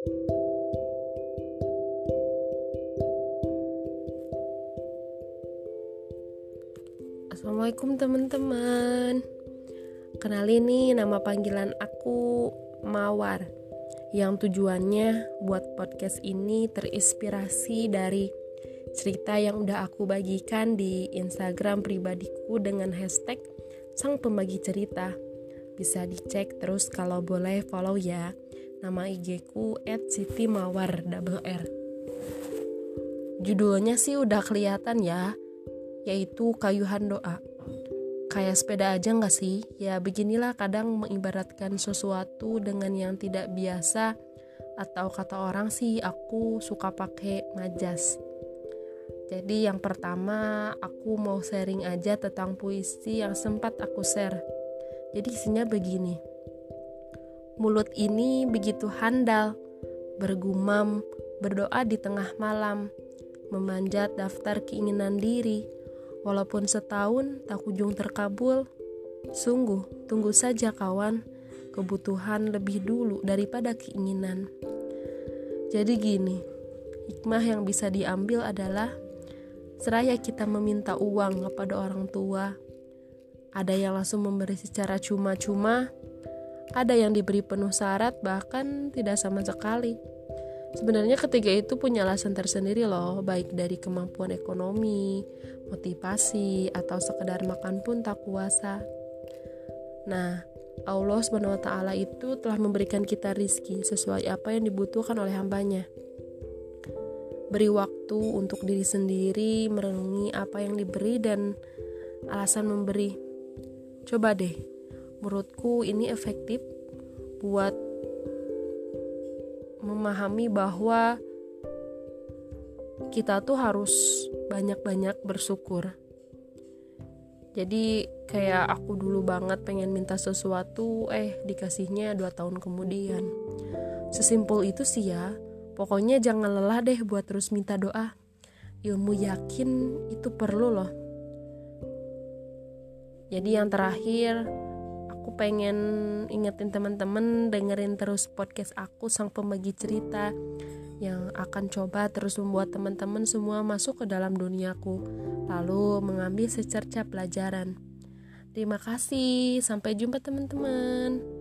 Assalamualaikum teman-teman. Kenalin nih nama panggilan aku Mawar Yang tujuannya buat podcast ini terinspirasi dari cerita yang udah aku bagikan di Instagram pribadiku dengan hashtag Sang Pembagi Cerita. Bisa dicek terus kalau boleh follow ya Nama IG ku @sitimawar double R Judulnya sih udah kelihatan ya yaitu kayuhan doa. Kayak sepeda aja nggak sih? Ya beginilah kadang mengibaratkan sesuatu dengan yang tidak biasa atau kata orang sih aku suka pakai majas. Jadi yang pertama aku mau sharing aja tentang puisi yang sempat aku share. Jadi isinya begini. Mulut ini begitu handal, bergumam, berdoa di tengah malam, memanjat daftar keinginan diri, Walaupun setahun tak kunjung terkabul, sungguh tunggu saja kawan, kebutuhan lebih dulu daripada keinginan. Jadi gini, hikmah yang bisa diambil adalah seraya kita meminta uang kepada orang tua, ada yang langsung memberi secara cuma-cuma, ada yang diberi penuh syarat bahkan tidak sama sekali. Sebenarnya ketiga itu punya alasan tersendiri loh, baik dari kemampuan ekonomi, motivasi, atau sekedar makan pun tak kuasa. Nah, Allah SWT itu telah memberikan kita rizki sesuai apa yang dibutuhkan oleh hambanya. Beri waktu untuk diri sendiri, merenungi apa yang diberi dan alasan memberi. Coba deh, menurutku ini efektif buat memahami bahwa kita tuh harus banyak-banyak bersyukur. Jadi kayak aku dulu banget pengen minta sesuatu, eh dikasihnya dua tahun kemudian. Sesimpel itu sih ya, pokoknya jangan lelah deh buat terus minta doa. Ilmu yakin itu perlu loh. Jadi yang terakhir, aku pengen ingetin teman-teman dengerin terus podcast aku sang pembagi cerita yang akan coba terus membuat teman-teman semua masuk ke dalam duniaku lalu mengambil secerca pelajaran. Terima kasih, sampai jumpa teman-teman.